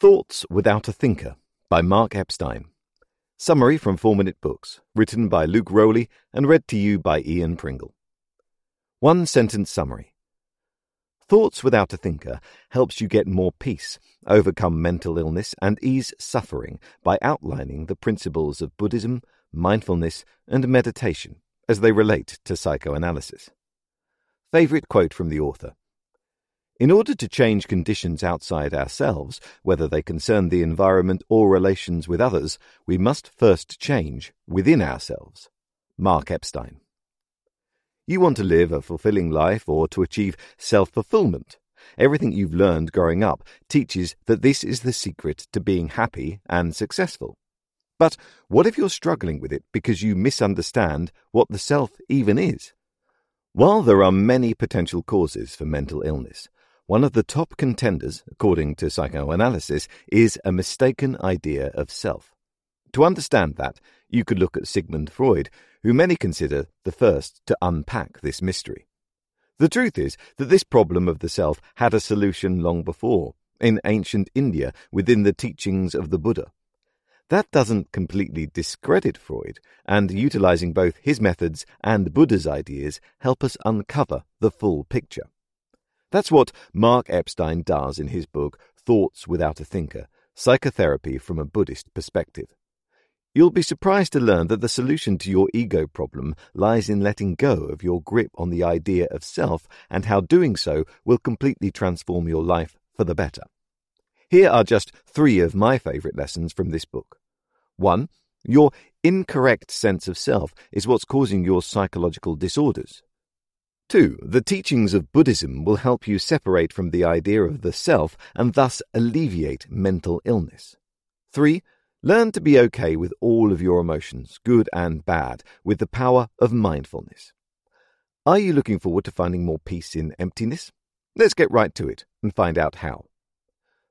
Thoughts Without a Thinker by Mark Epstein. Summary from 4 Minute Books, written by Luke Rowley and read to you by Ian Pringle. One sentence summary. Thoughts Without a Thinker helps you get more peace, overcome mental illness, and ease suffering by outlining the principles of Buddhism, mindfulness, and meditation as they relate to psychoanalysis. Favorite quote from the author in order to change conditions outside ourselves, whether they concern the environment or relations with others, we must first change within ourselves. Mark Epstein. You want to live a fulfilling life or to achieve self fulfillment. Everything you've learned growing up teaches that this is the secret to being happy and successful. But what if you're struggling with it because you misunderstand what the self even is? While there are many potential causes for mental illness, one of the top contenders, according to psychoanalysis, is a mistaken idea of self. To understand that, you could look at Sigmund Freud, who many consider the first to unpack this mystery. The truth is that this problem of the self had a solution long before, in ancient India, within the teachings of the Buddha. That doesn't completely discredit Freud, and utilizing both his methods and Buddha's ideas help us uncover the full picture. That's what Mark Epstein does in his book Thoughts Without a Thinker Psychotherapy from a Buddhist Perspective. You'll be surprised to learn that the solution to your ego problem lies in letting go of your grip on the idea of self and how doing so will completely transform your life for the better. Here are just three of my favorite lessons from this book. One, your incorrect sense of self is what's causing your psychological disorders. 2. The teachings of Buddhism will help you separate from the idea of the self and thus alleviate mental illness. 3. Learn to be okay with all of your emotions, good and bad, with the power of mindfulness. Are you looking forward to finding more peace in emptiness? Let's get right to it and find out how.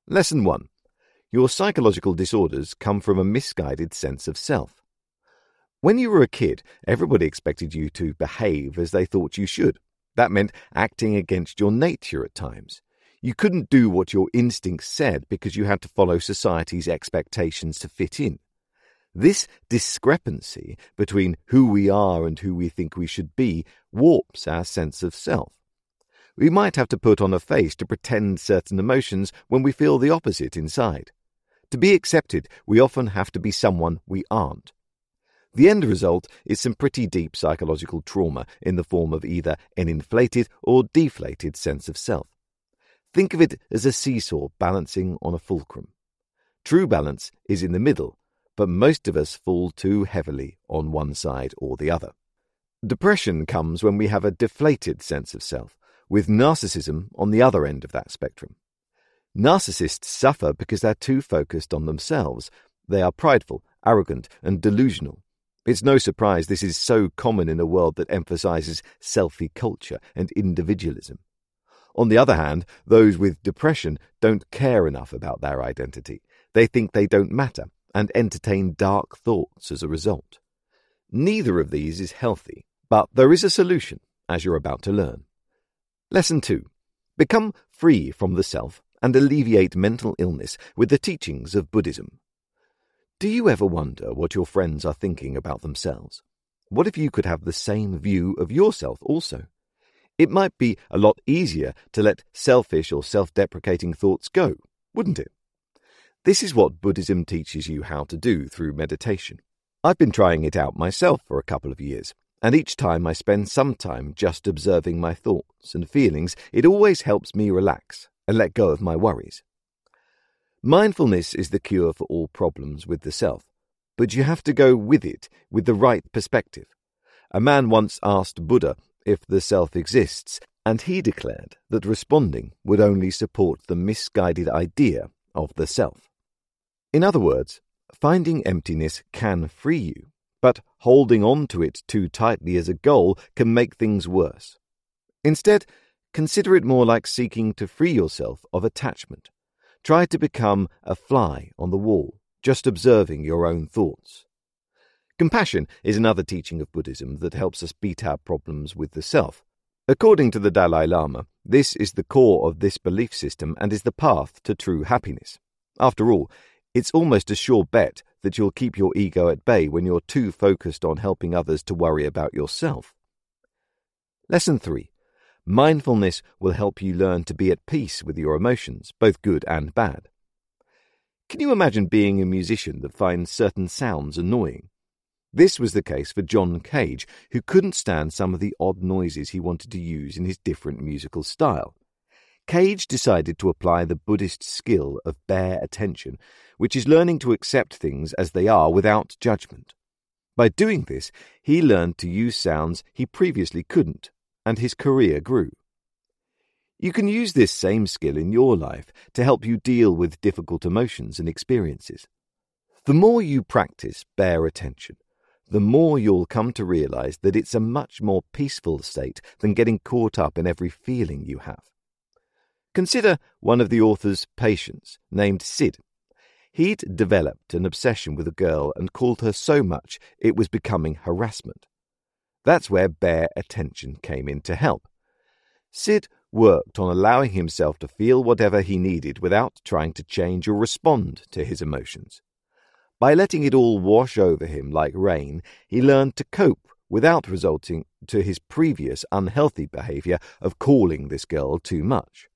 Lesson 1. Your psychological disorders come from a misguided sense of self. When you were a kid, everybody expected you to behave as they thought you should. That meant acting against your nature at times. You couldn't do what your instincts said because you had to follow society's expectations to fit in. This discrepancy between who we are and who we think we should be warps our sense of self. We might have to put on a face to pretend certain emotions when we feel the opposite inside. To be accepted, we often have to be someone we aren't. The end result is some pretty deep psychological trauma in the form of either an inflated or deflated sense of self. Think of it as a seesaw balancing on a fulcrum. True balance is in the middle, but most of us fall too heavily on one side or the other. Depression comes when we have a deflated sense of self, with narcissism on the other end of that spectrum. Narcissists suffer because they're too focused on themselves. They are prideful, arrogant, and delusional. It's no surprise this is so common in a world that emphasizes selfie culture and individualism. On the other hand, those with depression don't care enough about their identity. They think they don't matter and entertain dark thoughts as a result. Neither of these is healthy, but there is a solution, as you're about to learn. Lesson 2 Become free from the self and alleviate mental illness with the teachings of Buddhism. Do you ever wonder what your friends are thinking about themselves? What if you could have the same view of yourself also? It might be a lot easier to let selfish or self deprecating thoughts go, wouldn't it? This is what Buddhism teaches you how to do through meditation. I've been trying it out myself for a couple of years, and each time I spend some time just observing my thoughts and feelings, it always helps me relax and let go of my worries. Mindfulness is the cure for all problems with the self, but you have to go with it with the right perspective. A man once asked Buddha if the self exists, and he declared that responding would only support the misguided idea of the self. In other words, finding emptiness can free you, but holding on to it too tightly as a goal can make things worse. Instead, consider it more like seeking to free yourself of attachment. Try to become a fly on the wall, just observing your own thoughts. Compassion is another teaching of Buddhism that helps us beat our problems with the self. According to the Dalai Lama, this is the core of this belief system and is the path to true happiness. After all, it's almost a sure bet that you'll keep your ego at bay when you're too focused on helping others to worry about yourself. Lesson 3 Mindfulness will help you learn to be at peace with your emotions, both good and bad. Can you imagine being a musician that finds certain sounds annoying? This was the case for John Cage, who couldn't stand some of the odd noises he wanted to use in his different musical style. Cage decided to apply the Buddhist skill of bare attention, which is learning to accept things as they are without judgment. By doing this, he learned to use sounds he previously couldn't, and his career grew. You can use this same skill in your life to help you deal with difficult emotions and experiences. The more you practice bare attention, the more you'll come to realize that it's a much more peaceful state than getting caught up in every feeling you have. Consider one of the author's patients, named Sid. He'd developed an obsession with a girl and called her so much it was becoming harassment. That's where bare attention came in to help. Sid worked on allowing himself to feel whatever he needed without trying to change or respond to his emotions. By letting it all wash over him like rain, he learned to cope without resulting to his previous unhealthy behavior of calling this girl too much.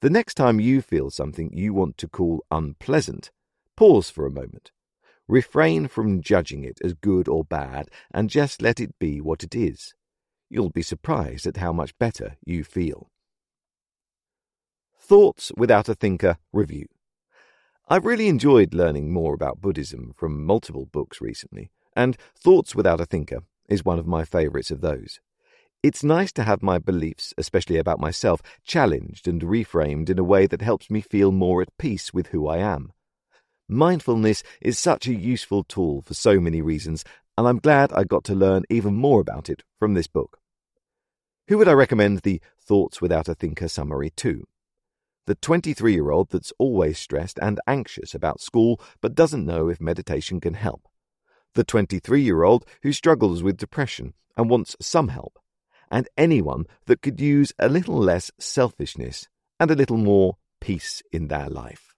The next time you feel something you want to call unpleasant, pause for a moment. Refrain from judging it as good or bad and just let it be what it is. You'll be surprised at how much better you feel. Thoughts Without a Thinker Review I've really enjoyed learning more about Buddhism from multiple books recently, and Thoughts Without a Thinker is one of my favourites of those. It's nice to have my beliefs, especially about myself, challenged and reframed in a way that helps me feel more at peace with who I am. Mindfulness is such a useful tool for so many reasons, and I'm glad I got to learn even more about it from this book. Who would I recommend the Thoughts Without a Thinker summary to? The 23 year old that's always stressed and anxious about school but doesn't know if meditation can help. The 23 year old who struggles with depression and wants some help and anyone that could use a little less selfishness and a little more peace in their life.